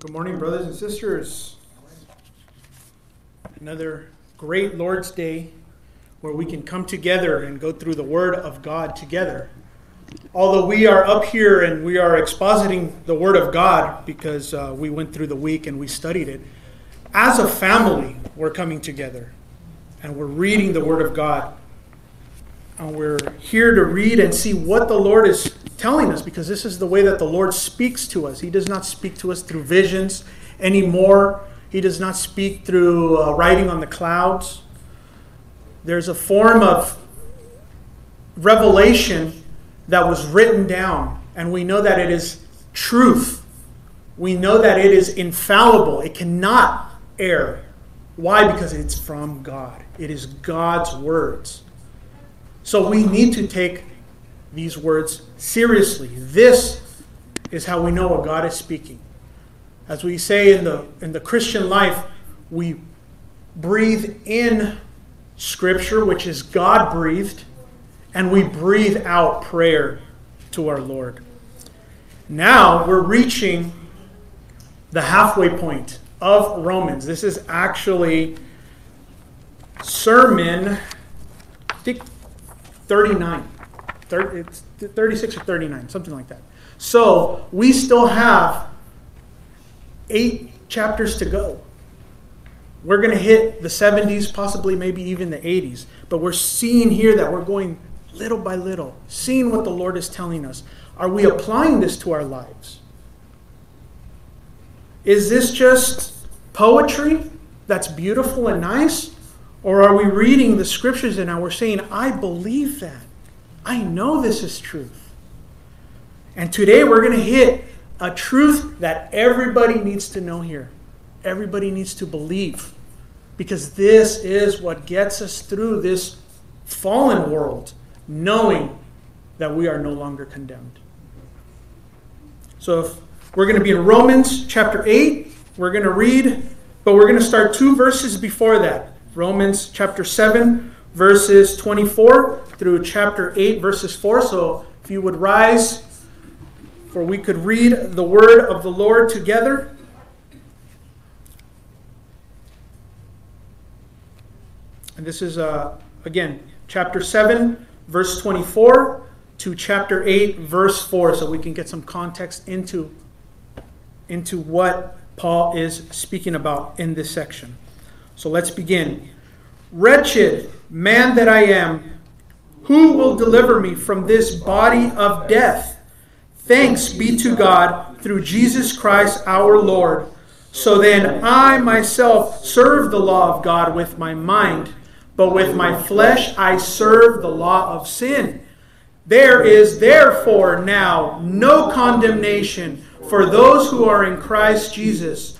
Good morning, brothers and sisters. Another great Lord's Day where we can come together and go through the Word of God together. Although we are up here and we are expositing the Word of God because uh, we went through the week and we studied it, as a family, we're coming together and we're reading the Word of God. And we're here to read and see what the Lord is telling us because this is the way that the Lord speaks to us. He does not speak to us through visions anymore, He does not speak through uh, writing on the clouds. There's a form of revelation that was written down, and we know that it is truth. We know that it is infallible, it cannot err. Why? Because it's from God, it is God's words. So we need to take these words seriously. This is how we know what God is speaking. As we say in the, in the Christian life, we breathe in Scripture, which is God breathed, and we breathe out prayer to our Lord. Now we're reaching the halfway point of Romans. This is actually sermon, I think 39. 30, it's 36 or 39, something like that. So we still have eight chapters to go. We're going to hit the 70s, possibly maybe even the 80s. But we're seeing here that we're going little by little, seeing what the Lord is telling us. Are we applying this to our lives? Is this just poetry that's beautiful and nice? Or are we reading the scriptures and now we're saying, I believe that? I know this is truth. And today we're going to hit a truth that everybody needs to know here. Everybody needs to believe. Because this is what gets us through this fallen world, knowing that we are no longer condemned. So if we're going to be in Romans chapter 8, we're going to read, but we're going to start two verses before that. Romans chapter 7, verses 24 through chapter 8, verses 4. So if you would rise, for we could read the word of the Lord together. And this is, uh, again, chapter 7, verse 24 to chapter 8, verse 4, so we can get some context into, into what Paul is speaking about in this section. So let's begin. Wretched man that I am, who will deliver me from this body of death? Thanks be to God through Jesus Christ our Lord. So then I myself serve the law of God with my mind, but with my flesh I serve the law of sin. There is therefore now no condemnation for those who are in Christ Jesus.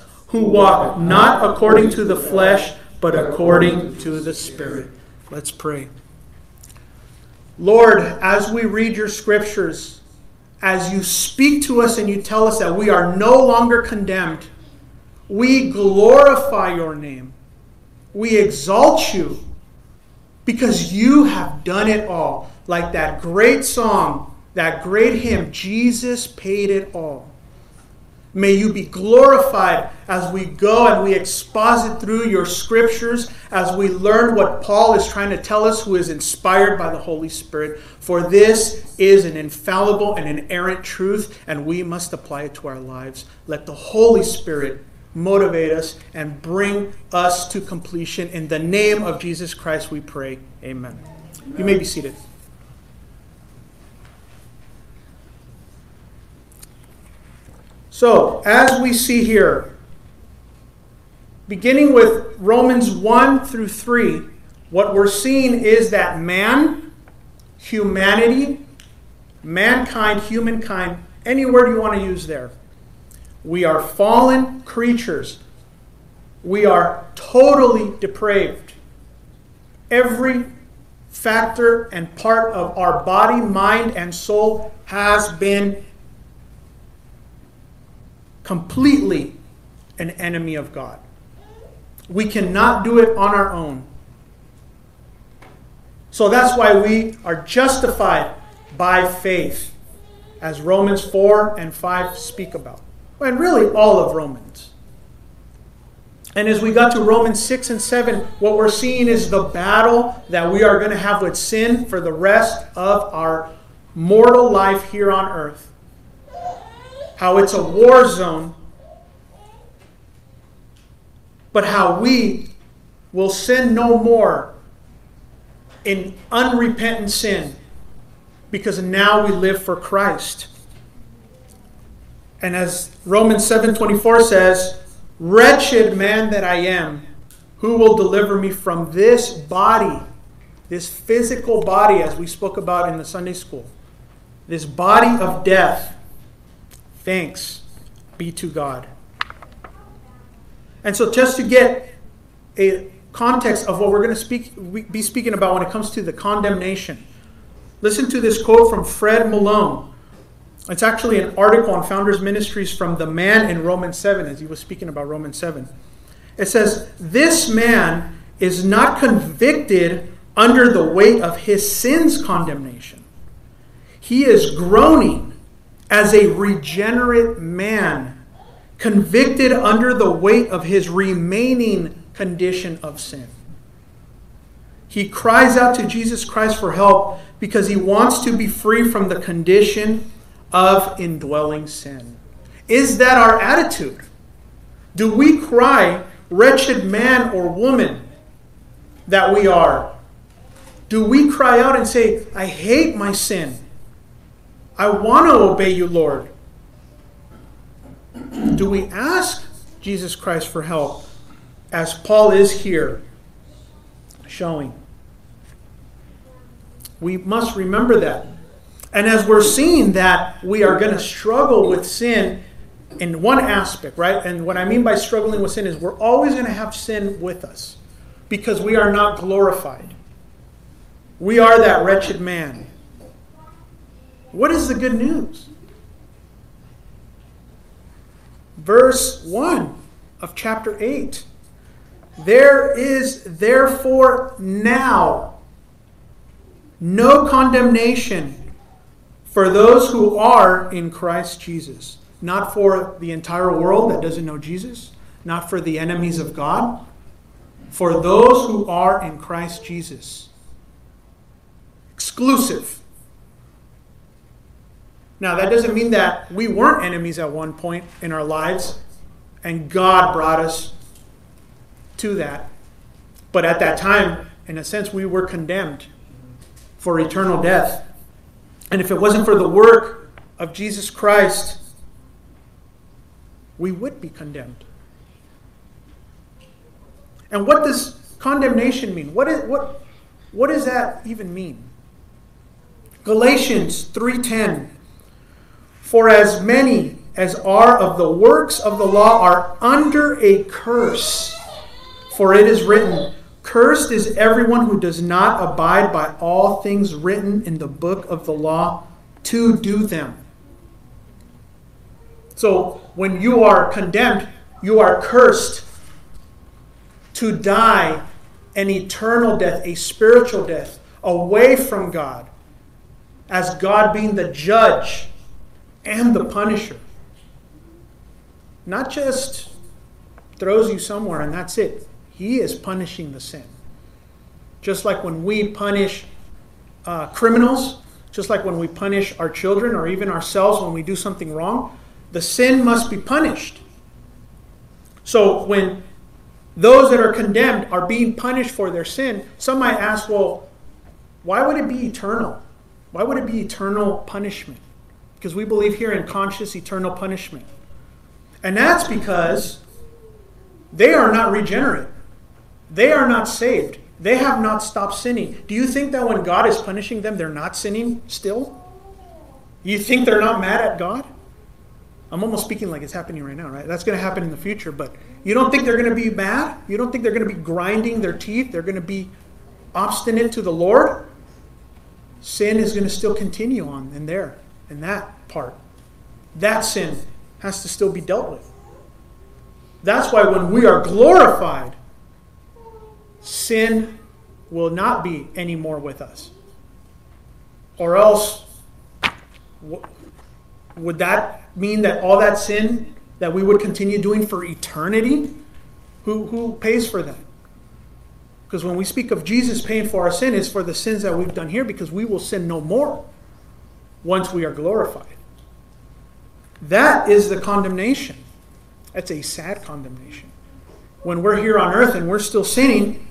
who walk not according to the flesh but according to the Spirit. Let's pray. Lord, as we read your scriptures, as you speak to us and you tell us that we are no longer condemned, we glorify your name. We exalt you because you have done it all. Like that great song, that great hymn, Jesus paid it all. May you be glorified as we go and we exposit through your scriptures, as we learn what Paul is trying to tell us, who is inspired by the Holy Spirit. For this is an infallible and inerrant truth, and we must apply it to our lives. Let the Holy Spirit motivate us and bring us to completion. In the name of Jesus Christ, we pray. Amen. You may be seated. So, as we see here, beginning with Romans 1 through 3, what we're seeing is that man, humanity, mankind, humankind, any word you want to use there, We are fallen creatures. We are totally depraved. Every factor and part of our body, mind, and soul has been completely an enemy of God. We cannot do it on our own. So that's why we are justified by faith, as Romans 4 and 5 speak about. And really, all of Romans. And as we got to Romans 6 and 7, what we're seeing is the battle that we are going to have with sin for the rest of our mortal life here on earth. How it's a war zone, but how we will sin no more in unrepentant sin because now we live for Christ. And as Romans 7:24 says, "Wretched man that I am, who will deliver me from this body, this physical body as we spoke about in the Sunday school, this body of death?" Thanks be to God. And so just to get a context of what we're going to speak, be speaking about when it comes to the condemnation. Listen to this quote from Fred Malone. It's actually an article on Founders Ministries from the man in Romans 7, as he was speaking about Romans 7. It says, This man is not convicted under the weight of his sin's condemnation. He is groaning as a regenerate man, convicted under the weight of his remaining condition of sin. He cries out to Jesus Christ for help because he wants to be free from the condition of indwelling sin. Is that our attitude? Do we cry, wretched man or woman that we are? Do we cry out and say, I hate my sin? I want to obey you, Lord? Do we ask Jesus Christ for help? as Paul is here showing. We must remember that. And as we're seeing that we are going to struggle with sin in one aspect, right? And what I mean by struggling with sin is we're always going to have sin with us because we are not glorified. We are that wretched man. What is the good news? Verse 1 of chapter 8. There is therefore now no condemnation for those who are in Christ Jesus. Not for the entire world that doesn't know Jesus, not for the enemies of God, for those who are in Christ Jesus. Exclusive. Now, that doesn't mean that we weren't enemies at one point in our lives and God brought us to that. But at that time, in a sense, we were condemned for eternal death. And if it wasn't for the work of Jesus Christ, we would be condemned. And what does condemnation mean? What, is, what, what does that even mean? Galatians 3:10 For as many as are of the works of the law are under a curse. For it is written, Cursed is everyone who does not abide by all things written in the book of the law to do them. So when you are condemned, you are cursed to die an eternal death, a spiritual death, away from God, as God being the judge and the punisher. Not just throws you somewhere and that's it. He is punishing the sin. Just like when we punish uh, criminals, just like when we punish our children or even ourselves when we do something wrong, the sin must be punished. So when those that are condemned are being punished for their sin, some might ask, well, why would it be eternal? Why would it be eternal punishment? Because we believe here in conscious eternal punishment. And that's because they are not regenerate. They are not saved. They have not stopped sinning. Do you think that when God is punishing them, they're not sinning still? You think they're not mad at God? I'm almost speaking like it's happening right now, right? That's going to happen in the future, but you don't think they're going to be mad? You don't think they're going to be grinding their teeth? They're going to be obstinate to the Lord? Sin is going to still continue on in there, in that part. That sin has to still be dealt with. That's why when we are glorified, sin will not be anymore with us. Or else, would that mean that all that sin that we would continue doing for eternity? Who, who pays for that? Because when we speak of Jesus paying for our sin, it's for the sins that we've done here because we will sin no more once we are glorified. That is the condemnation. That's a sad condemnation. When we're here on earth and we're still sinning,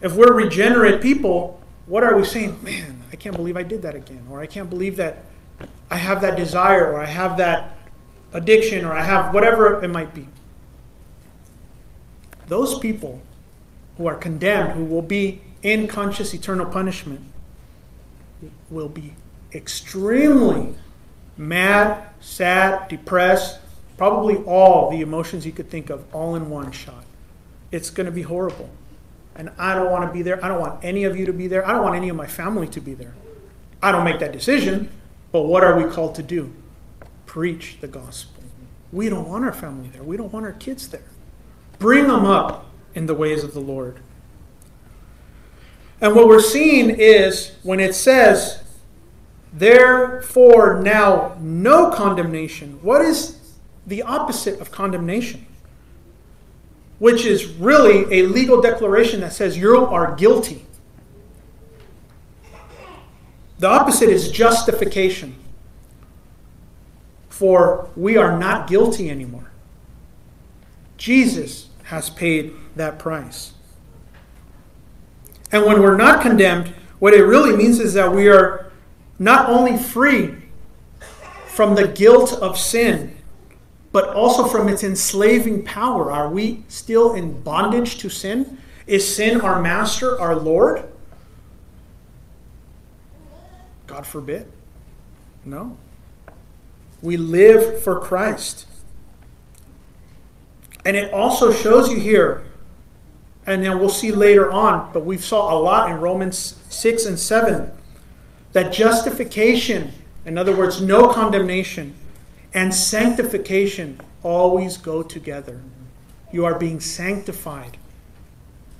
if we're regenerate people, what are we saying? Man, I can't believe I did that again. Or I can't believe that I have that desire, or I have that addiction, or I have whatever it might be. Those people who are condemned, who will be in conscious eternal punishment, will be extremely mad, sad, depressed, probably all the emotions you could think of all in one shot. It's going to be horrible. And I don't want to be there. I don't want any of you to be there. I don't want any of my family to be there. I don't make that decision. But what are we called to do? Preach the gospel. We don't want our family there. We don't want our kids there. Bring them up in the ways of the Lord. And what we're seeing is when it says, therefore now no condemnation, what is the opposite of condemnation? Which is really a legal declaration that says you are guilty. The opposite is justification. For we are not guilty anymore. Jesus has paid that price. And when we're not condemned, what it really means is that we are not only free from the guilt of sin, but also from its enslaving power. Are we still in bondage to sin? Is sin our master, our Lord? God forbid. No. We live for Christ. And it also shows you here, and then we'll see later on, but we saw a lot in Romans 6 and 7, that justification, in other words, no condemnation, and sanctification always go together. You are being sanctified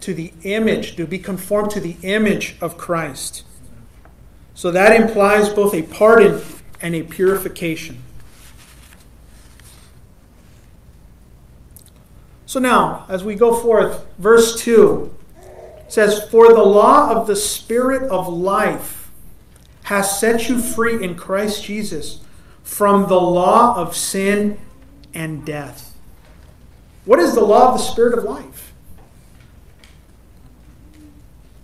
to the image, to be conformed to the image of Christ. So that implies both a pardon and a purification. So now, as we go forth, verse 2 says, For the law of the Spirit of life has set you free in Christ Jesus from the law of sin and death. What is the law of the Spirit of life?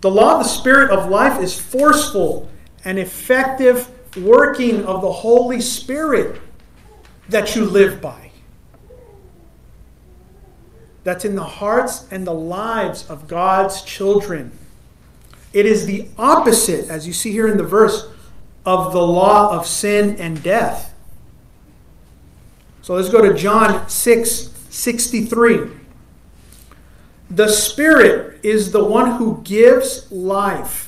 The law of the Spirit of life is forceful and effective working of the Holy Spirit that you live by. That's in the hearts and the lives of God's children. It is the opposite, as you see here in the verse, of the law of sin and death. So let's go to John 6 63. The Spirit is the one who gives life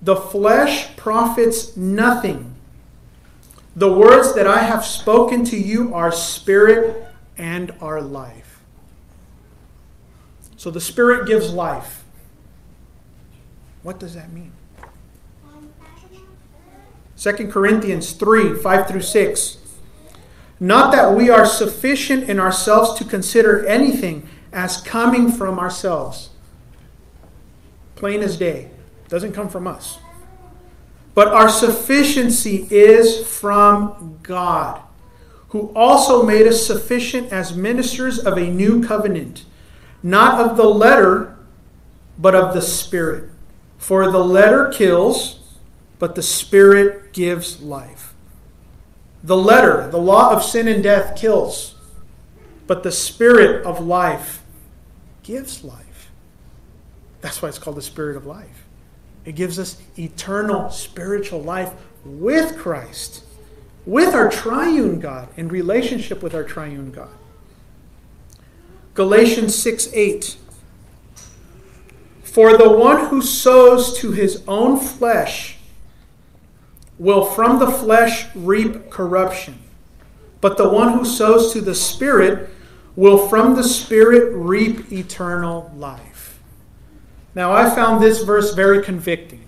the flesh profits nothing. The words that I have spoken to you are spirit and are life. So the spirit gives life. What does that mean? 2 Corinthians 3 5 through 6. Not that we are sufficient in ourselves to consider anything as coming from ourselves. Plain as day. Doesn't come from us. But our sufficiency is from God, who also made us sufficient as ministers of a new covenant, not of the letter, but of the Spirit. For the letter kills, but the Spirit gives life. The letter, the law of sin and death, kills, but the Spirit of life gives life. That's why it's called the Spirit of life. It gives us eternal spiritual life with Christ. with our triune God, in relationship with our triune God. Galatians 6 8. For the one who sows to his own flesh will from the flesh reap corruption, but the one who sows to the Spirit will from the Spirit reap eternal life. Now, I found this verse very convicting.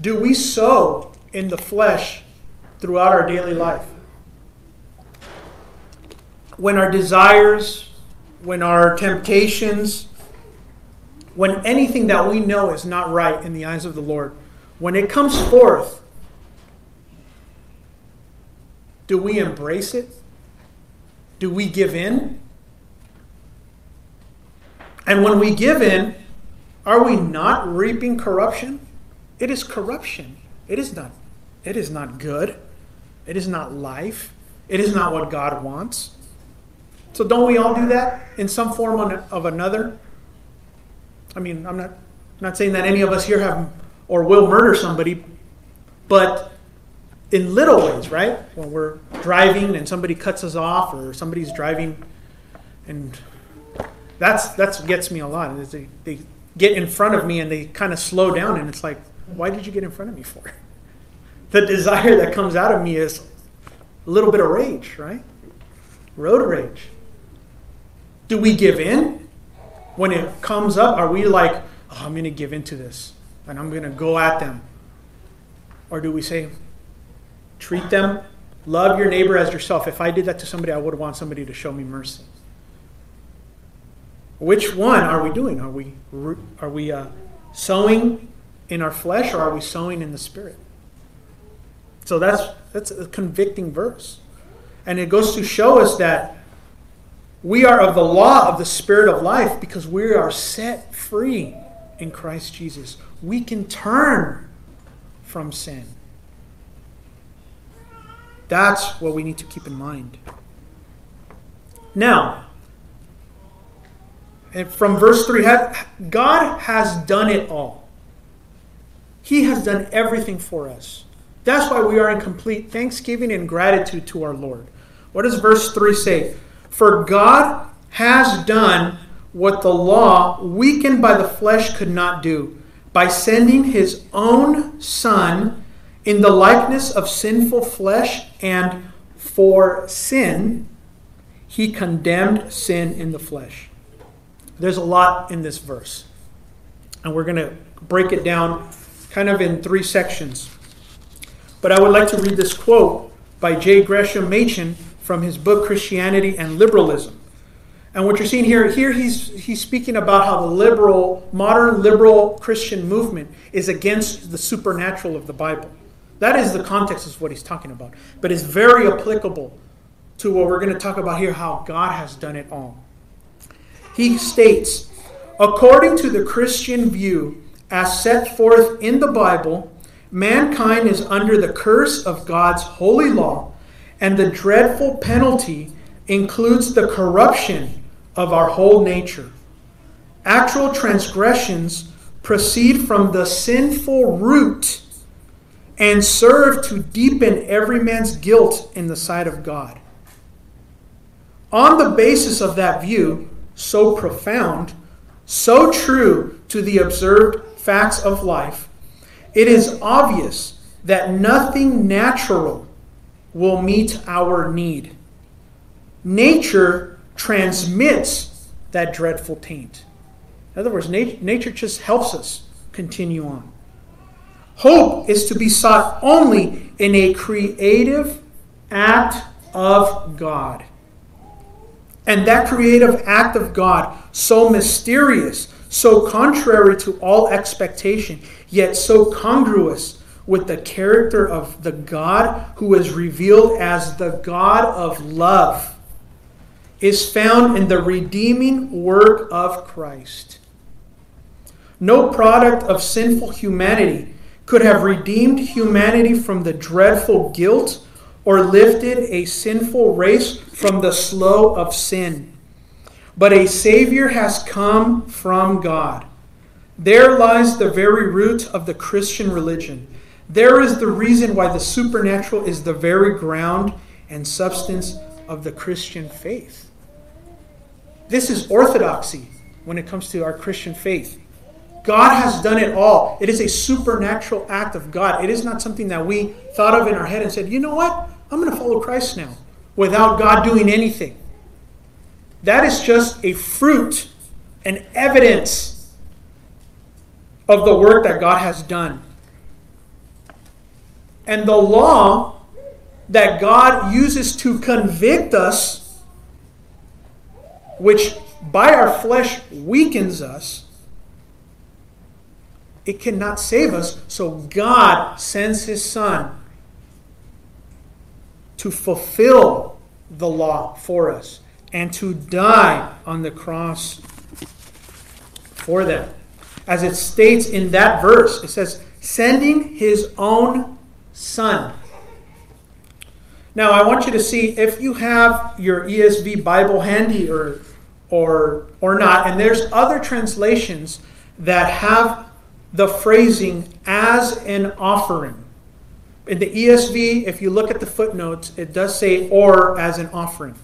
Do we sow in the flesh throughout our daily life? When our desires, when our temptations, when anything that we know is not right in the eyes of the Lord, when it comes forth, do we embrace it? Do we give in? And when we give in, are we not reaping corruption? It is corruption. It is not it is not good. It is not life. It is not what God wants. So don't we all do that in some form of another? I mean, I'm not not saying that any of us here have or will murder somebody, but in little ways, right? When we're driving and somebody cuts us off, or somebody's driving, and that's that's gets me a lot. Is they, they get in front of me and they kind of slow down, and it's like, why did you get in front of me for? The desire that comes out of me is a little bit of rage, right? Road rage. Do we give in when it comes up? Are we like, oh, I'm going to give in to this and I'm going to go at them? Or do we say, treat them, love your neighbor as yourself? If I did that to somebody, I would want somebody to show me mercy. Which one are we doing? Are we, are we uh, sowing in our flesh or are we sowing in the spirit? So that's, that's a convicting verse. And it goes to show us that we are of the law of the Spirit of life because we are set free in Christ Jesus. We can turn from sin. That's what we need to keep in mind. Now, from verse 3, God has done it all. He has done everything for us. That's why we are in complete thanksgiving and gratitude to our Lord. What does verse 3 say? For God has done what the law, weakened by the flesh, could not do, by sending his own Son in the likeness of sinful flesh, and for sin, he condemned sin in the flesh. There's a lot in this verse, and we're going to break it down kind of in three sections. But I would like to read this quote by J. Gresham Machen from his book Christianity and Liberalism. And what you're seeing here, here he's, he's speaking about how the liberal, modern liberal Christian movement is against the supernatural of the Bible. That is the context of what he's talking about. But it's very applicable to what we're going to talk about here how God has done it all. He states, according to the Christian view as set forth in the Bible, mankind is under the curse of God's holy law and the dreadful penalty includes the corruption of our whole nature. Actual transgressions proceed from the sinful root and serve to deepen every man's guilt in the sight of God. On the basis of that view, so profound, so true to the observed facts of life, it is obvious that nothing natural will meet our need. Nature transmits that dreadful taint. In other words, nat- nature just helps us continue on. Hope is to be sought only in a creative act of God. And that creative act of God, so mysterious, so contrary to all expectation, yet so congruous with the character of the God who is revealed as the God of love is found in the redeeming work of Christ. No product of sinful humanity could have redeemed humanity from the dreadful guilt or lifted a sinful race from the slough of sin. But a Savior has come from God. There lies the very root of the Christian religion There is the reason why the supernatural is the very ground and substance of the Christian faith. This is orthodoxy when it comes to our Christian faith. God has done it all. It is a supernatural act of God. It is not something that we thought of in our head and said, you know what? I'm going to follow Christ now without God doing anything. That is just a fruit, an evidence of the work that God has done. And the law that God uses to convict us, which by our flesh weakens us, it cannot save us. So God sends his Son to fulfill the law for us and to die on the cross for them. As it states in that verse, it says, sending his own Son. Now, I want you to see if you have your ESV Bible handy or, or, or not, and there's other translations that have the phrasing as an offering. In the ESV, if you look at the footnotes, it does say or as an offering.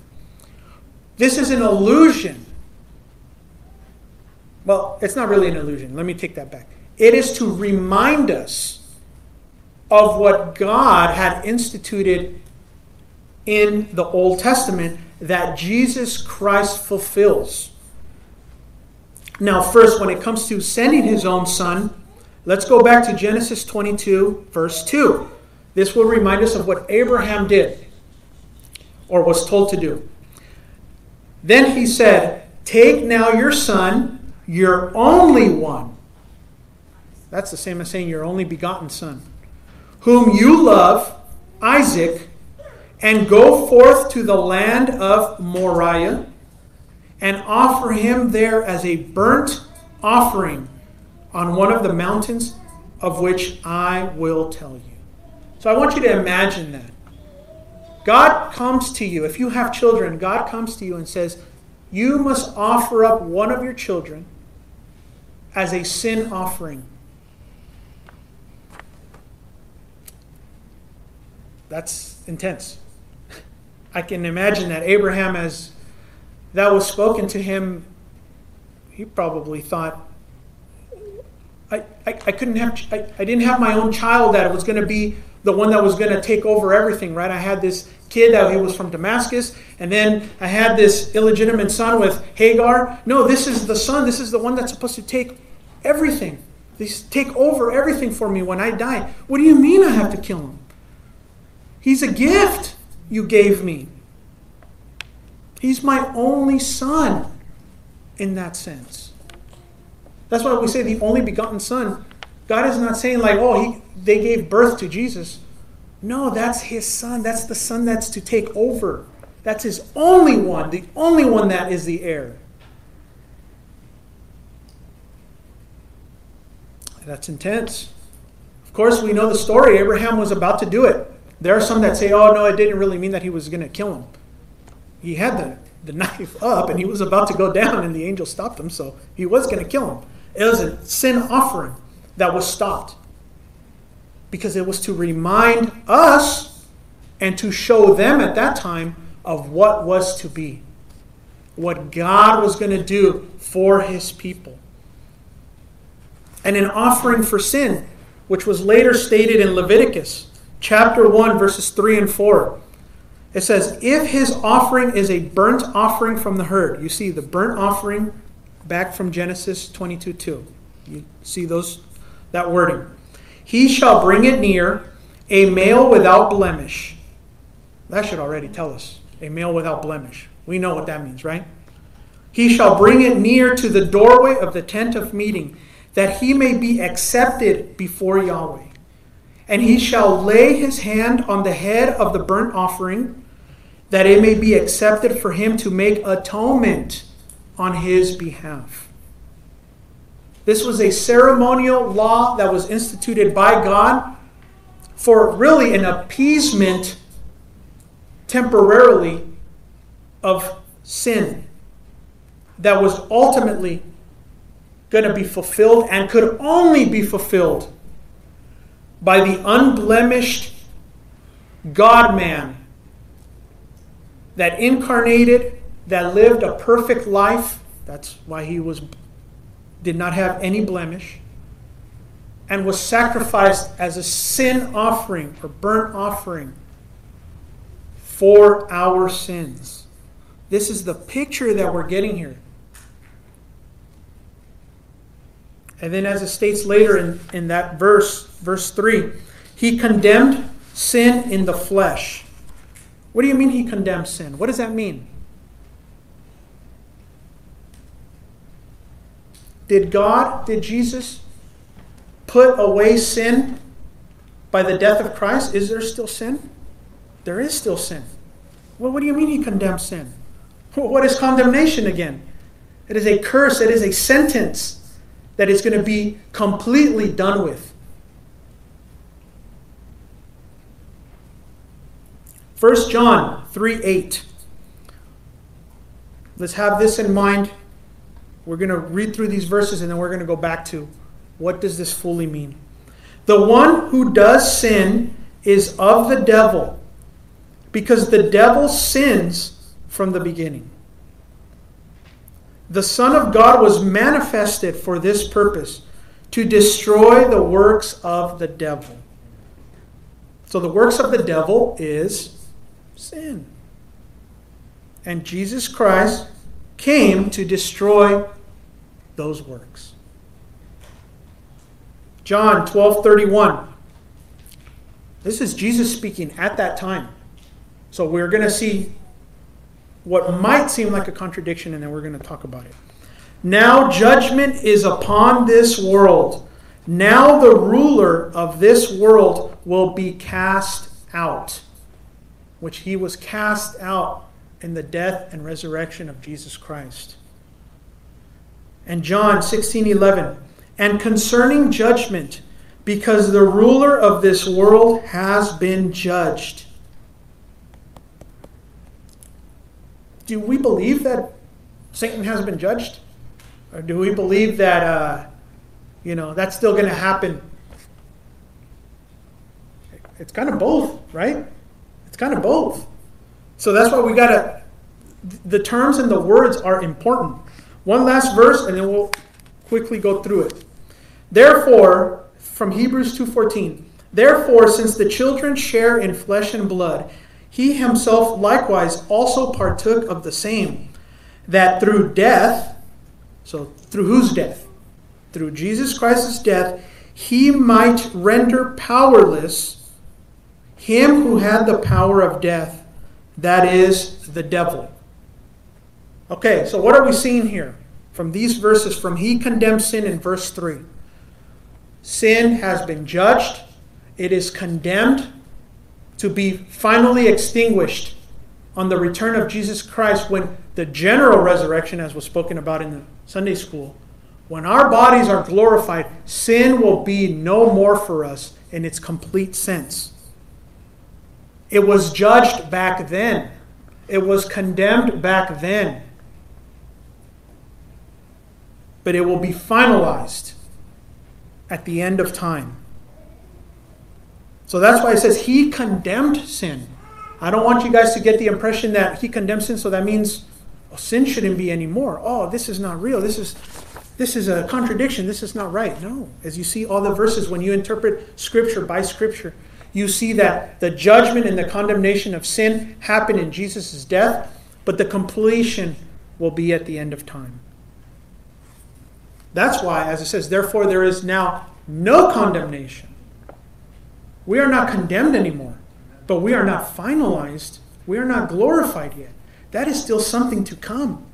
This is an illusion. Well, it's not really an illusion. Let me take that back. It is to remind us of what God had instituted in the Old Testament that Jesus Christ fulfills. Now, first, when it comes to sending his own son, let's go back to Genesis 22, verse 2. This will remind us of what Abraham did or was told to do. Then he said, Take now your son, your only one. That's the same as saying your only begotten son, whom you love, Isaac, and go forth to the land of Moriah and offer him there as a burnt offering on one of the mountains of which I will tell you. So I want you to imagine that. God comes to you, if you have children, God comes to you and says, You must offer up one of your children as a sin offering. That's intense. I can imagine that Abraham, as that was spoken to him, he probably thought, I, I, I couldn't have, I, I didn't have my own child that was going to be the one that was going to take over everything, right? I had this kid that he was from Damascus, and then I had this illegitimate son with Hagar. No, this is the son. This is the one that's supposed to take everything. He's take over everything for me when I die. What do you mean I have to kill him? He's a gift you gave me. He's my only son in that sense. That's why we say the only begotten son. God is not saying like, oh, he, they gave birth to Jesus. No, that's his son. That's the son that's to take over. That's his only one, the only one that is the heir. That's intense. Of course, we know the story. Abraham was about to do it. There are some that say, oh, no, it didn't really mean that he was going to kill him. He had the, the knife up and he was about to go down, and the angel stopped him, so he was going to kill him. It was a sin offering that was stopped because it was to remind us and to show them at that time of what was to be, what God was going to do for his people. And an offering for sin, which was later stated in Leviticus chapter 1, verses 3 and 4. It says, If his offering is a burnt offering from the herd, you see the burnt offering back from Genesis 22 2. You see those that wording. He shall bring it near, a male without blemish. That should already tell us. A male without blemish. We know what that means, right? He shall bring it near to the doorway of the tent of meeting, that he may be accepted before Yahweh. And he shall lay his hand on the head of the burnt offering, that it may be accepted for him to make atonement on his behalf. This was a ceremonial law that was instituted by God for really an appeasement temporarily of sin that was ultimately going to be fulfilled and could only be fulfilled by the unblemished God man that incarnated, that lived a perfect life. That's why he was did not have any blemish and was sacrificed as a sin offering or burnt offering for our sins. This is the picture that we're getting here. And then, as it states later in, in that verse, verse 3, he condemned sin in the flesh. What do you mean he condemned sin? What does that mean? Did God, did Jesus put away sin by the death of Christ? Is there still sin? There is still sin. Well, what do you mean he condemned sin? What is condemnation again? It is a curse, it is a sentence that is going to be completely done with. 1 John 3 8. Let's have this in mind. We're going to read through these verses and then we're going to go back to what does this fully mean. The one who does sin is of the devil because the devil sins from the beginning. The Son of God was manifested for this purpose to destroy the works of the devil. So, the works of the devil is sin. And Jesus Christ came to destroy those works. John 12 31. This is Jesus speaking at that time. So we're going to see what might seem like a contradiction, and then we're going to talk about it. Now judgment is upon this world. Now the ruler of this world will be cast out, which he was cast out in the death and resurrection of Jesus Christ. And John 16 11. And concerning judgment, because the ruler of this world has been judged. Do we believe that Satan has been judged? Or do we believe that, uh, you know, that's still going to happen? It's kind of both, right? It's kind of both. So that's why we got to, the terms and the words are important. One last verse, and then we'll quickly go through it. Therefore, from Hebrews 2.14, Therefore, since the children share in flesh and blood, he himself likewise also partook of the same, that through death, so through whose death? Through Jesus Christ's death, he might render powerless him who had the power of death, that is, the devil. Okay, so what are we seeing here from these verses? From he condemns sin in verse 3. Sin has been judged, it is condemned to be finally extinguished on the return of Jesus Christ when the general resurrection, as was spoken about in the Sunday school, when our bodies are glorified, sin will be no more for us in its complete sense. It was judged back then, it was condemned back then, but it will be finalized at the end of time. So that's why it says he condemned sin. I don't want you guys to get the impression that he condemned sin, so that means oh, sin shouldn't be anymore. Oh, this is not real. This is this is a contradiction. This is not right. No. As you see all the verses, when you interpret scripture by scripture, you see that the judgment and the condemnation of sin happened in Jesus' death, but the completion will be at the end of time. That's why, as it says, therefore there is now no condemnation we are not condemned anymore, but we are not finalized. We are not glorified yet. That is still something to come.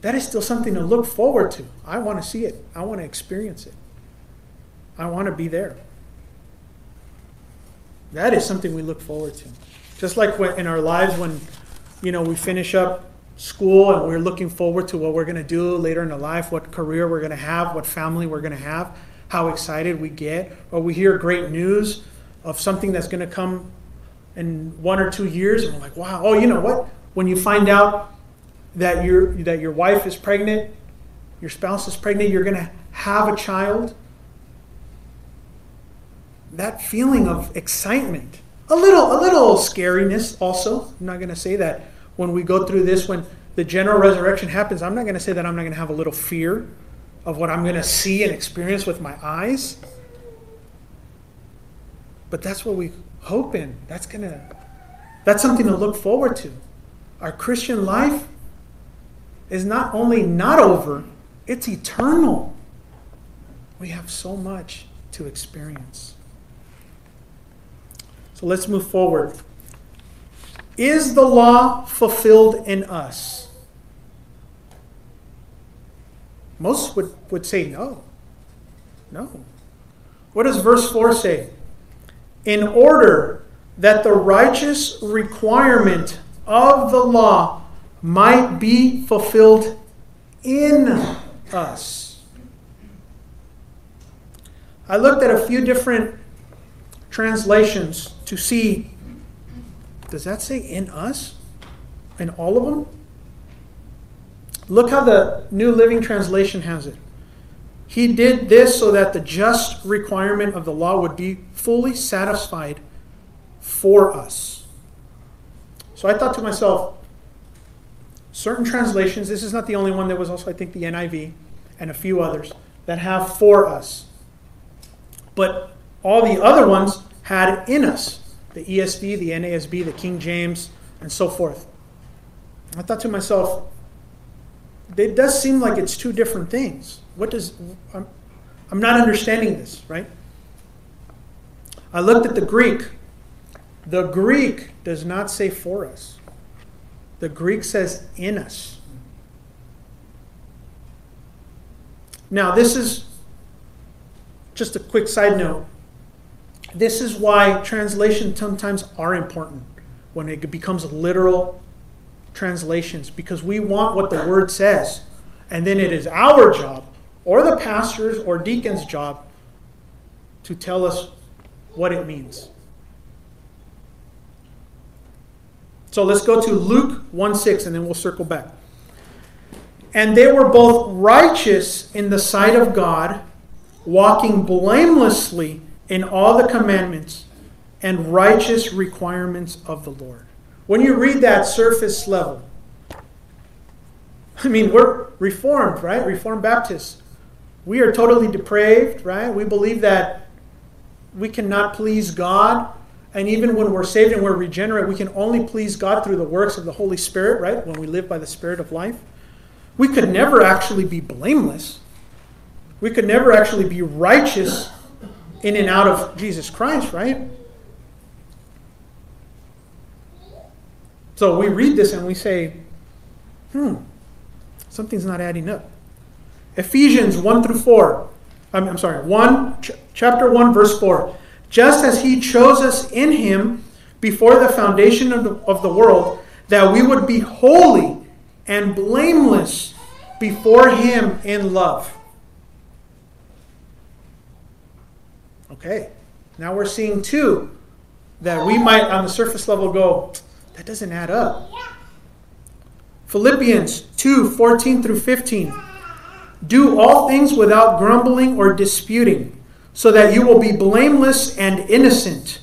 That is still something to look forward to. I want to see it, I want to experience it, I want to be there. That is something we look forward to. Just like in our lives when you know we finish up school and we're looking forward to what we're going to do later in life, what career we're going to have, what family we're going to have how excited we get, or we hear great news of something that's going to come in one or two years, and we're like, wow, oh, you know what? When you find out that your that your wife is pregnant, your spouse is pregnant, you're going to have a child. that feeling of excitement. A little, a little scariness also. I'm not going to say that when we go through this, when the general resurrection happens, I'm not going to say that I'm not going to have a little fear of what I'm going to see and experience with my eyes. But that's what we hope in. That's going to that's something to look forward to. Our Christian life is not only not over, it's eternal. We have so much to experience. So let's move forward. Is the law fulfilled in us? Most would, would say no. No. What does verse 4 say? In order that the righteous requirement of the law might be fulfilled in us. I looked at a few different translations to see does that say in us? In all of them? Look how the New Living Translation has it. He did this so that the just requirement of the law would be fully satisfied for us. So I thought to myself, certain translations, this is not the only one, there was also, I think, the NIV and a few others that have for us. But all the other ones had in us the ESV, the NASB, the King James, and so forth. I thought to myself, it does seem like it's two different things. What does, I'm, I'm not understanding this, right? I looked at the Greek. The Greek does not say for us, the Greek says in us. Now, this is just a quick side note. This is why translations sometimes are important when it becomes literal translations, because we want what the word says. And then it is our job, or the pastor's or deacon's job, to tell us what it means. So let's go to Luke 1 6, and then we'll circle back. And they were both righteous in the sight of God, walking blamelessly in all the commandments and righteous requirements of the Lord. When you read that surface level, I mean, we're Reformed, right? Reformed Baptists. We are totally depraved, right? We believe that we cannot please God. And even when we're saved and we're regenerate, we can only please God through the works of the Holy Spirit, right? When we live by the Spirit of life. We could never actually be blameless. We could never actually be righteous in and out of Jesus Christ, right? So we read this and we say, hmm, something's not adding up. Ephesians 1 through 4. I'm, I'm sorry, 1, ch- chapter 1, verse 4. Just as he chose us in him before the foundation of the, of the world, that we would be holy and blameless before him in love. Okay, now we're seeing two that we might on the surface level go, that doesn't add up. Philippians 2 14 through 15. Do all things without grumbling or disputing, so that you will be blameless and innocent,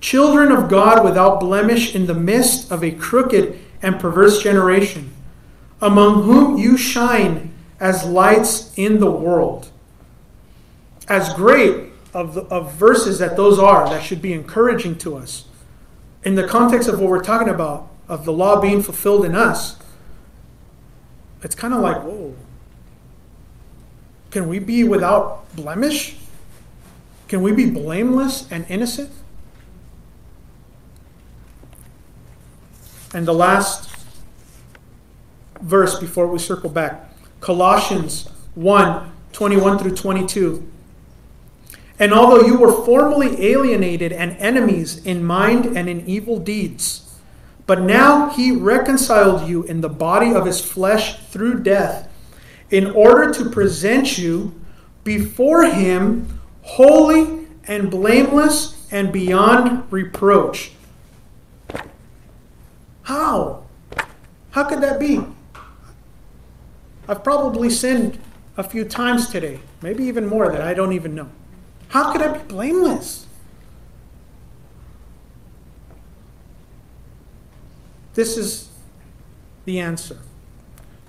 children of God without blemish in the midst of a crooked and perverse generation, among whom you shine as lights in the world. As great of, the, of verses that those are, that should be encouraging to us. In the context of what we're talking about, of the law being fulfilled in us, it's kind of like, whoa, can we be without blemish? Can we be blameless and innocent? And the last verse before we circle back Colossians 1 21 through 22. And although you were formerly alienated and enemies in mind and in evil deeds, but now he reconciled you in the body of his flesh through death in order to present you before him holy and blameless and beyond reproach. How? How could that be? I've probably sinned a few times today, maybe even more that I don't even know. How could I be blameless? This is the answer.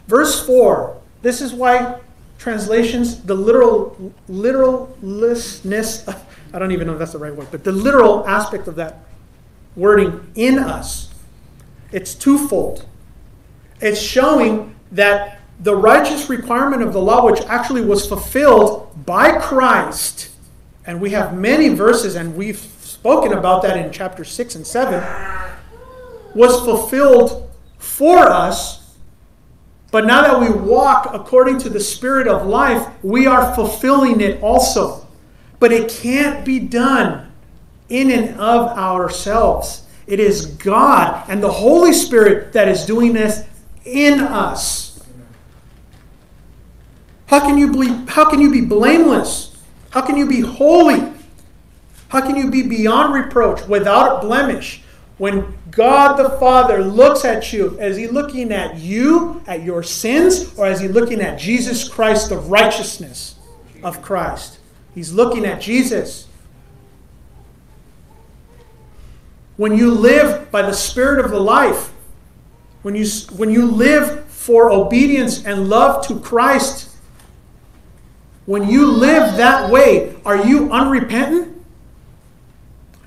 Verse 4. This is why translations, the literal literalness—I don't even know if that's the right word, but the literal aspect of that wording in us, it's twofold. It's showing that the righteous requirement of the law, which actually was fulfilled by Christ, and we have many verses, and we've spoken about that in chapter 6 and 7, was fulfilled for us. But now that we walk according to the Spirit of life, we are fulfilling it also. But it can't be done in and of ourselves. It is God and the Holy Spirit that is doing this in us. How can you be, how can you be blameless? How can you be holy? How can you be beyond reproach, without blemish, when God the Father looks at you? Is he looking at you, at your sins, or is he looking at Jesus Christ, the righteousness of Christ? He's looking at Jesus. When you live by the Spirit of the life, when you, when you live for obedience and love to Christ, when you live that way, are you unrepentant?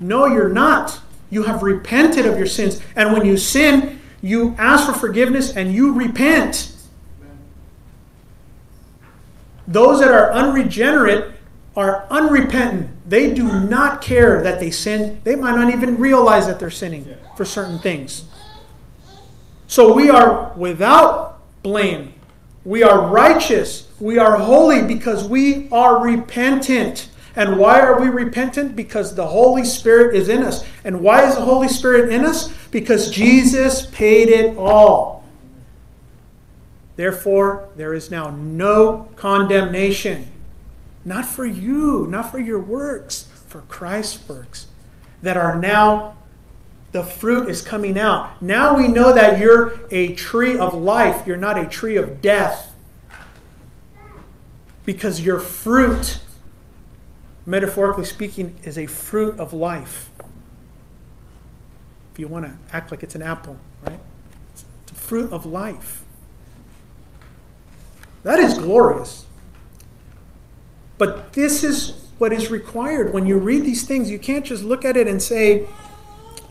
No, you're not. You have repented of your sins. And when you sin, you ask for forgiveness and you repent. Those that are unregenerate are unrepentant. They do not care that they sin. They might not even realize that they're sinning for certain things. So we are without blame. We are righteous. We are holy because we are repentant. And why are we repentant? Because the Holy Spirit is in us. And why is the Holy Spirit in us? Because Jesus paid it all. Therefore, there is now no condemnation. Not for you, not for your works, for Christ's works that are now the fruit is coming out. Now we know that you're a tree of life, you're not a tree of death. Because your fruit, metaphorically speaking, is a fruit of life. If you want to act like it's an apple, right? It's a fruit of life. That is glorious. But this is what is required. When you read these things, you can't just look at it and say,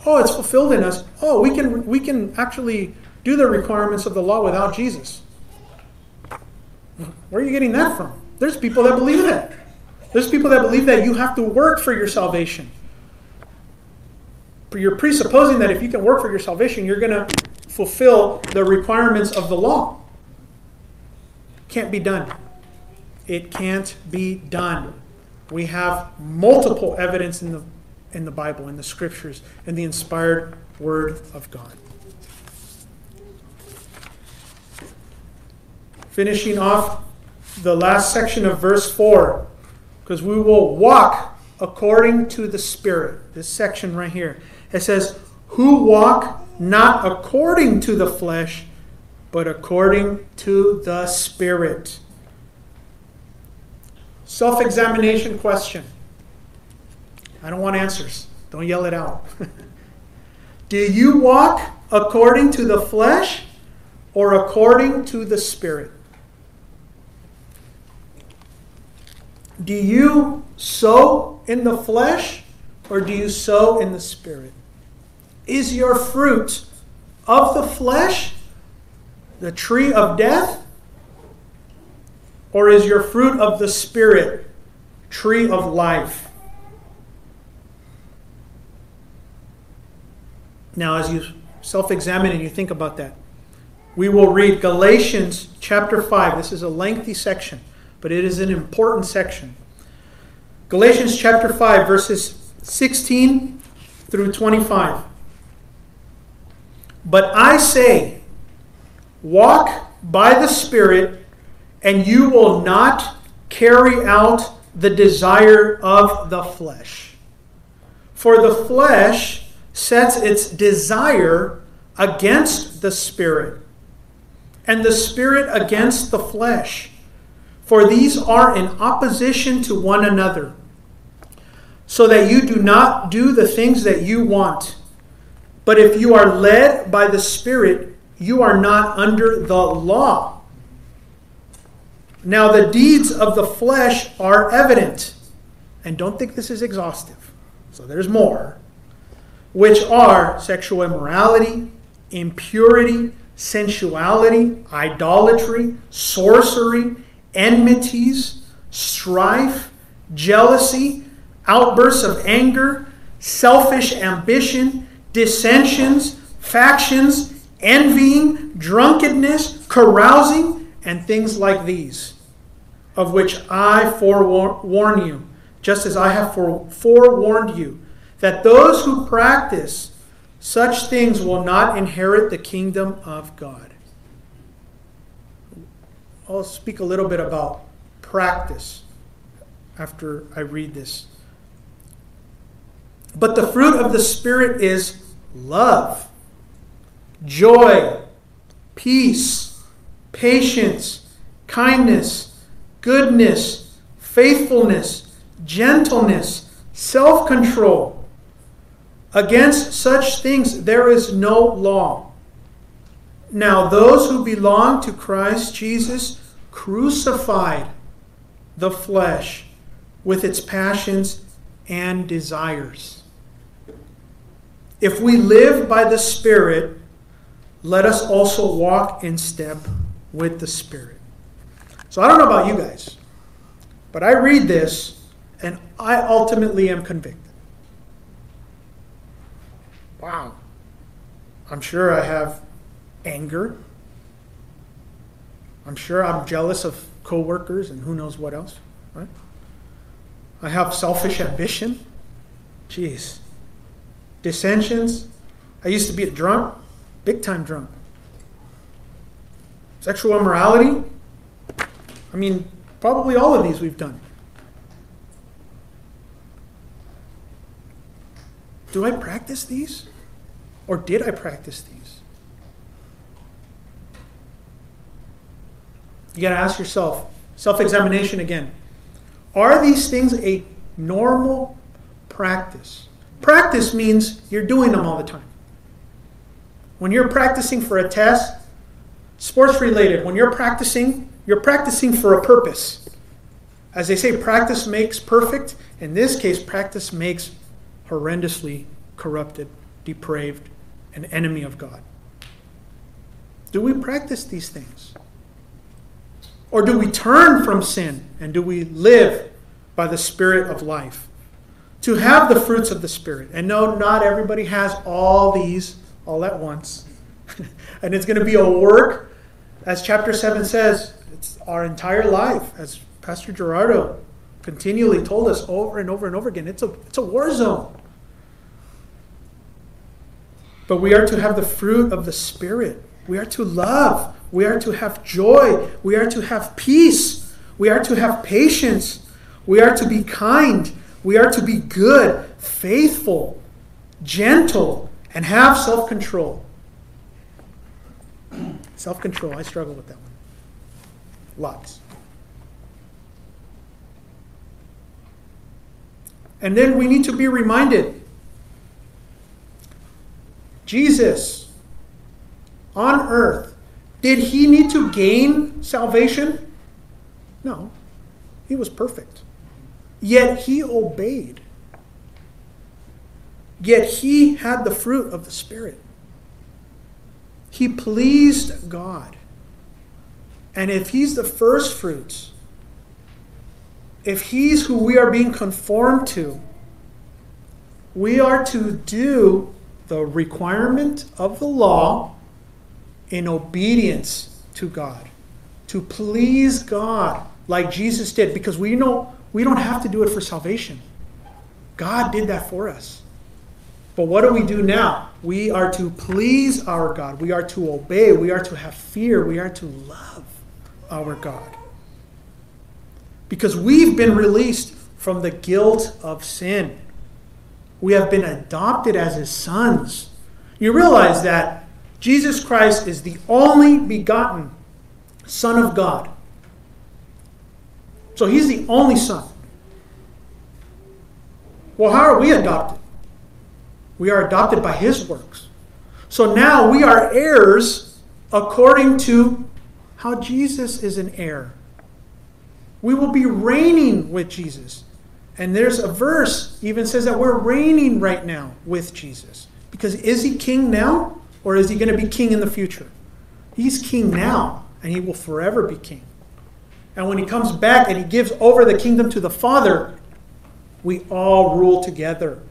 oh, it's fulfilled in us. Oh, we can, we can actually do the requirements of the law without Jesus. Where are you getting that from? There's people that believe that. There's people that believe that you have to work for your salvation. You're presupposing that if you can work for your salvation, you're going to fulfill the requirements of the law. Can't be done. It can't be done. We have multiple evidence in the in the Bible, in the scriptures, in the inspired word of God. Finishing off the last section of verse 4, because we will walk according to the Spirit. This section right here. It says, Who walk not according to the flesh, but according to the Spirit. Self examination question. I don't want answers. Don't yell it out. Do you walk according to the flesh or according to the Spirit? Do you sow in the flesh or do you sow in the Spirit? Is your fruit of the flesh the tree of death? Or is your fruit of the Spirit tree of life? Now, as you self examine and you think about that, we will read Galatians chapter 5. This is a lengthy section, but it is an important section. Galatians chapter 5, verses 16 through 25. But I say, walk by the Spirit, and you will not carry out the desire of the flesh. For the flesh sets its desire against the Spirit, and the Spirit against the flesh. For these are in opposition to one another, so that you do not do the things that you want. But if you are led by the Spirit, you are not under the law. Now, the deeds of the flesh are evident. And don't think this is exhaustive. So there's more. Which are sexual immorality, impurity, sensuality, idolatry, sorcery, enmities, strife, jealousy, outbursts of anger, selfish ambition, dissensions, factions, envying, drunkenness, carousing, and things like these, of which I forewarn you, just as I have forewarned you, that those who practice such things will not inherit the kingdom of God. I'll speak a little bit about practice after I read this. But the fruit of the Spirit is love, joy, peace, patience, kindness, goodness, faithfulness, gentleness, self control. Against such things there is no law. Now, those who belong to Christ Jesus crucified the flesh with its passions and desires. If we live by the Spirit, let us also walk in step with the Spirit. So I don't know about you guys, but I read this and I ultimately am convicted. Wow. I'm sure I have anger. I'm sure I'm jealous of coworkers and who knows what else, right? I have selfish ambition. Jeez. Dissensions. I used to be a drunk, big time drunk. Sexual immorality. I mean, probably all of these we've done. Do I practice these? Or did I practice these? You got to ask yourself, self examination again. Are these things a normal practice? Practice means you're doing them all the time. When you're practicing for a test, sports related, when you're practicing, you're practicing for a purpose. As they say, practice makes perfect. In this case, practice makes horrendously corrupted, depraved, an enemy of God? Do we practice these things? Or do we turn from sin and do we live by the Spirit of life? To have the fruits of the Spirit. And no, not everybody has all these all at once. and it's going to be a work, as chapter 7 says, it's our entire life, as Pastor Gerardo continually told us over and over and over again. It's a, it's a war zone. But we are to have the fruit of the Spirit. We are to love. We are to have joy. We are to have peace. We are to have patience. We are to be kind. We are to be good, faithful, gentle, and have self control. Self control, I struggle with that one. Lots. And then we need to be reminded Jesus on earth, did he need to gain salvation? No. He was perfect. Yet he obeyed. Yet he had the fruit of the Spirit. He pleased God. And if he's the first fruits, if he's who we are being conformed to, we are to do the requirement of the law in obedience to God, to please God like Jesus did, because we know we don't have to do it for salvation. God did that for us. But what do we do now? We are to please our God. We are to obey. We are to have fear. We are to love our God. Because we've been released from the guilt of sin. We have been adopted as his sons. You realize that Jesus Christ is the only begotten Son of God. So he's the only Son. Well, how are we adopted? We are adopted by his works. So now we are heirs according to how Jesus is an heir. We will be reigning with Jesus. And there's a verse even says that we're reigning right now with Jesus. Because is he king now or is he going to be king in the future? He's king now and he will forever be king. And when he comes back and he gives over the kingdom to the Father, we all rule together.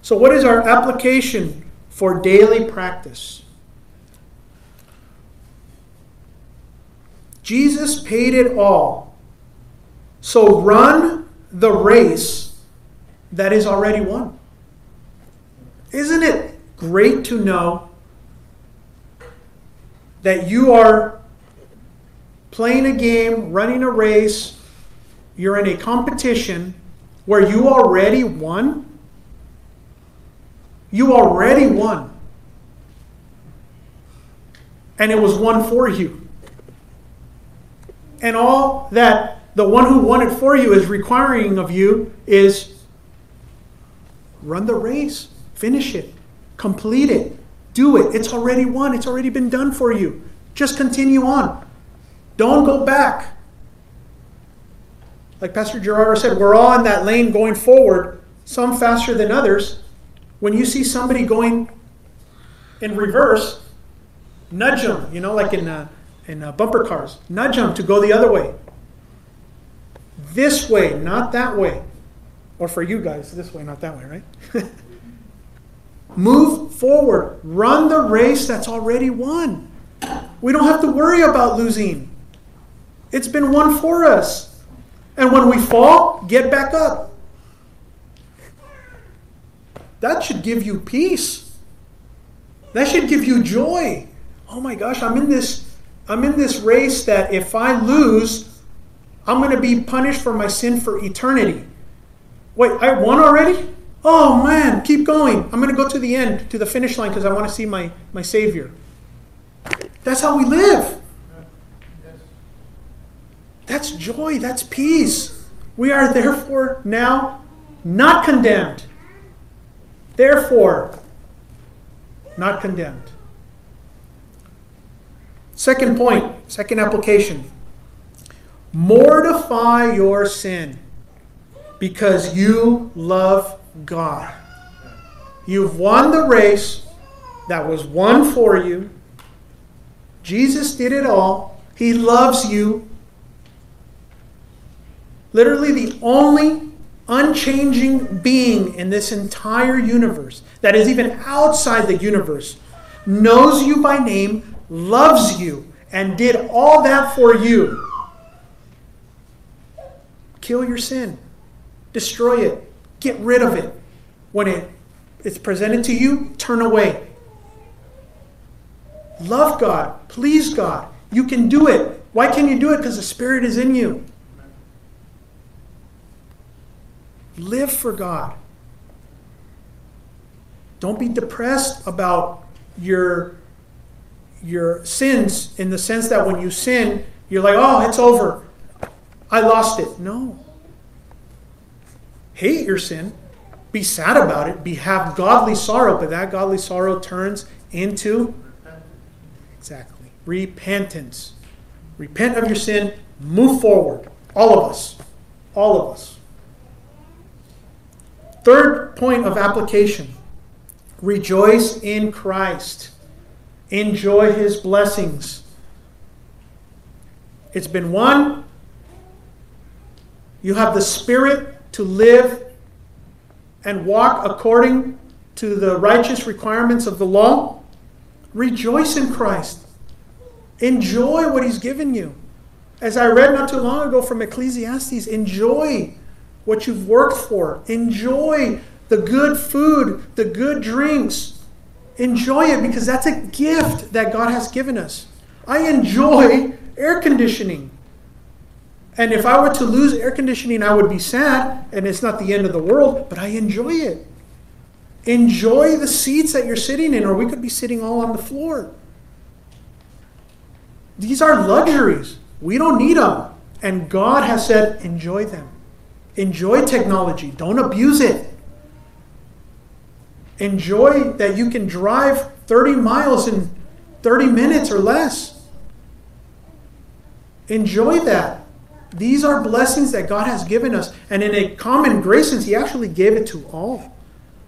So, what is our application for daily practice? Jesus paid it all. So, run the race that is already won. Isn't it great to know that you are playing a game, running a race, you're in a competition where you already won? You already won. And it was won for you. And all that the one who won it for you is requiring of you is run the race, finish it, complete it, do it. It's already won, it's already been done for you. Just continue on. Don't go back. Like Pastor Gerardo said, we're all in that lane going forward, some faster than others. When you see somebody going in reverse, nudge them, you know, like in, uh, in uh, bumper cars. Nudge them to go the other way. This way, not that way. Or for you guys, this way, not that way, right? Move forward. Run the race that's already won. We don't have to worry about losing. It's been won for us. And when we fall, get back up. That should give you peace. That should give you joy. Oh my gosh, I'm in this I'm in this race that if I lose, I'm going to be punished for my sin for eternity. Wait, I won already? Oh man, keep going. I'm going to go to the end, to the finish line because I want to see my my savior. That's how we live. That's joy, that's peace. We are therefore now not condemned. Therefore, not condemned. Second point, second application. Mortify your sin because you love God. You've won the race that was won for you. Jesus did it all. He loves you. Literally, the only unchanging being in this entire universe, that is even outside the universe, knows you by name, loves you, and did all that for you. Kill your sin, destroy it, get rid of it. When it, it's presented to you, turn away. Love God, please God. You can do it. Why can you do it? Because the Spirit is in you. Live for God. Don't be depressed about your, your sins in the sense that when you sin, you're like, oh, it's over. I lost it. No. Hate your sin. Be sad about it. Be have godly sorrow, but that godly sorrow turns into exactly repentance. Repent of your sin, move forward. All of us. All of us. Third point of application rejoice in Christ, enjoy his blessings. It's been won. You have the Spirit to live and walk according to the righteous requirements of the law. Rejoice in Christ. Enjoy what he's given you. As I read not too long ago from Ecclesiastes, enjoy what you've worked for. Enjoy the good food, the good drinks. Enjoy it because that's a gift that God has given us. I enjoy air conditioning. And if I were to lose air conditioning, I would be sad, and it's not the end of the world, but I enjoy it. Enjoy the seats that you're sitting in, or we could be sitting all on the floor. These are luxuries. We don't need them. And God has said, enjoy them. Enjoy technology. Don't abuse it. Enjoy that you can drive 30 miles in 30 minutes or less. Enjoy that. These are blessings that God has given us. And in a common grace sense, He actually gave it to all.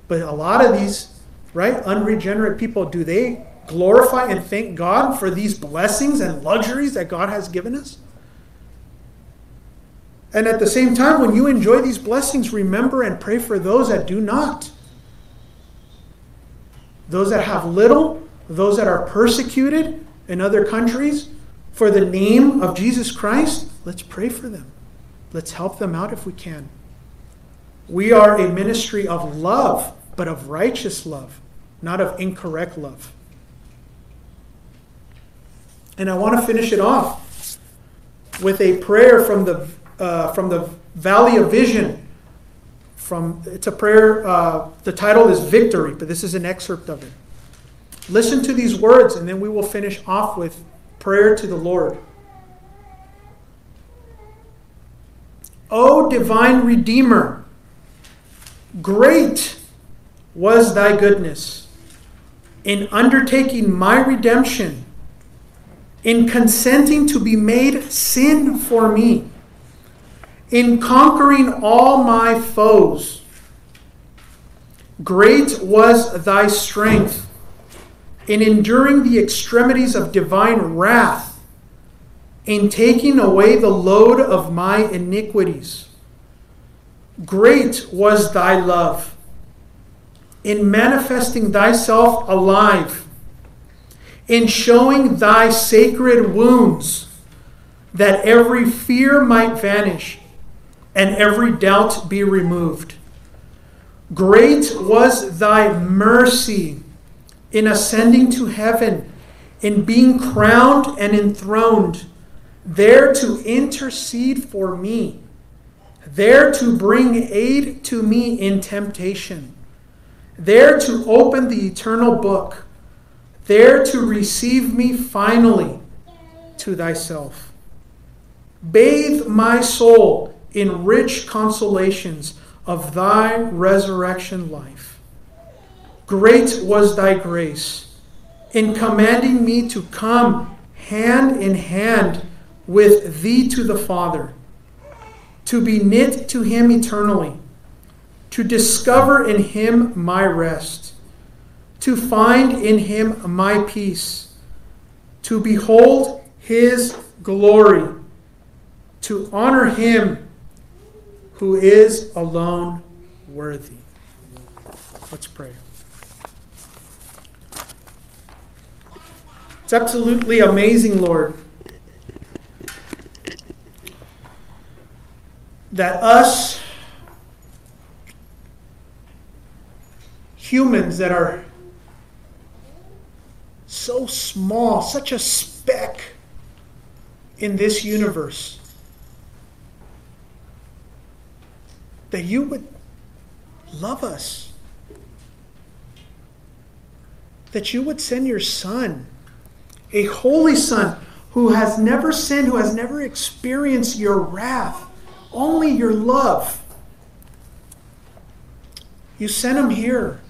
But a lot of these, right, unregenerate people, do they glorify and thank God for these blessings and luxuries that God has given us? And at the same time, when you enjoy these blessings, remember and pray for those that do not. Those that have little, those that are persecuted in other countries for the name of Jesus Christ, let's pray for them. Let's help them out if we can. We are a ministry of love, but of righteous love, not of incorrect love. And I want to finish it off with a prayer from the, uh, from the Valley of Vision. From, it's a prayer, uh, the title is Victory, but this is an excerpt of it. Listen to these words, and then we will finish off with prayer to the Lord. O divine Redeemer, great was thy goodness in undertaking my redemption in consenting to be made sin for me, in conquering all my foes. Great was thy strength in enduring the extremities of divine wrath, in taking away the load of my iniquities. Great was thy love in manifesting thyself alive in showing thy sacred wounds, that every fear might vanish and every doubt be removed. Great was thy mercy in ascending to heaven, in being crowned and enthroned, there to intercede for me, there to bring aid to me in temptation, there to open the eternal book there to receive me finally to thyself. Bathe my soul in rich consolations of thy resurrection life. Great was thy grace in commanding me to come hand in hand with thee to the Father, to be knit to him eternally, to discover in him my rest to find in him my peace, to behold his glory, to honor him who is alone worthy. Let's pray. It's absolutely amazing, Lord, that us humans that are so small, such a speck in this universe. That you would love us. That you would send your son, a holy son who has never sinned, who has never experienced your wrath, only your love. You sent him here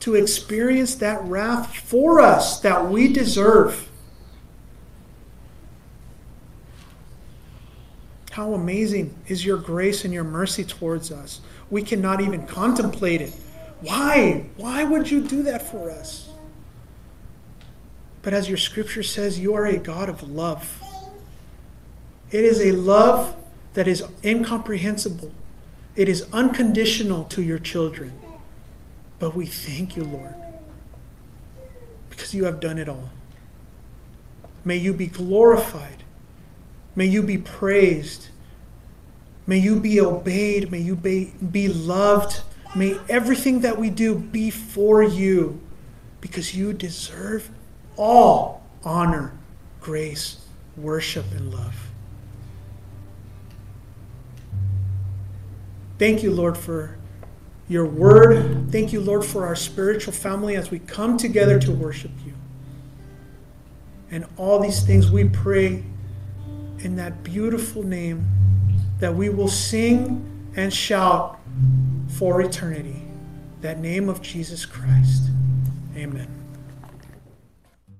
to experience that wrath for us that we deserve. How amazing is your grace and your mercy towards us. We cannot even contemplate it. Why? Why would you do that for us? But as your scripture says, you are a God of love. It is a love that is incomprehensible, it is unconditional to your children. But we thank you, Lord, because you have done it all. May you be glorified. May you be praised. May you be obeyed. May you be, be loved. May everything that we do be for you because you deserve all honor, grace, worship, and love. Thank you, Lord, for your word. Thank you, Lord, for our spiritual family as we come together to worship you. And all these things we pray in that beautiful name that we will sing and shout for eternity. that name of Jesus Christ. Amen.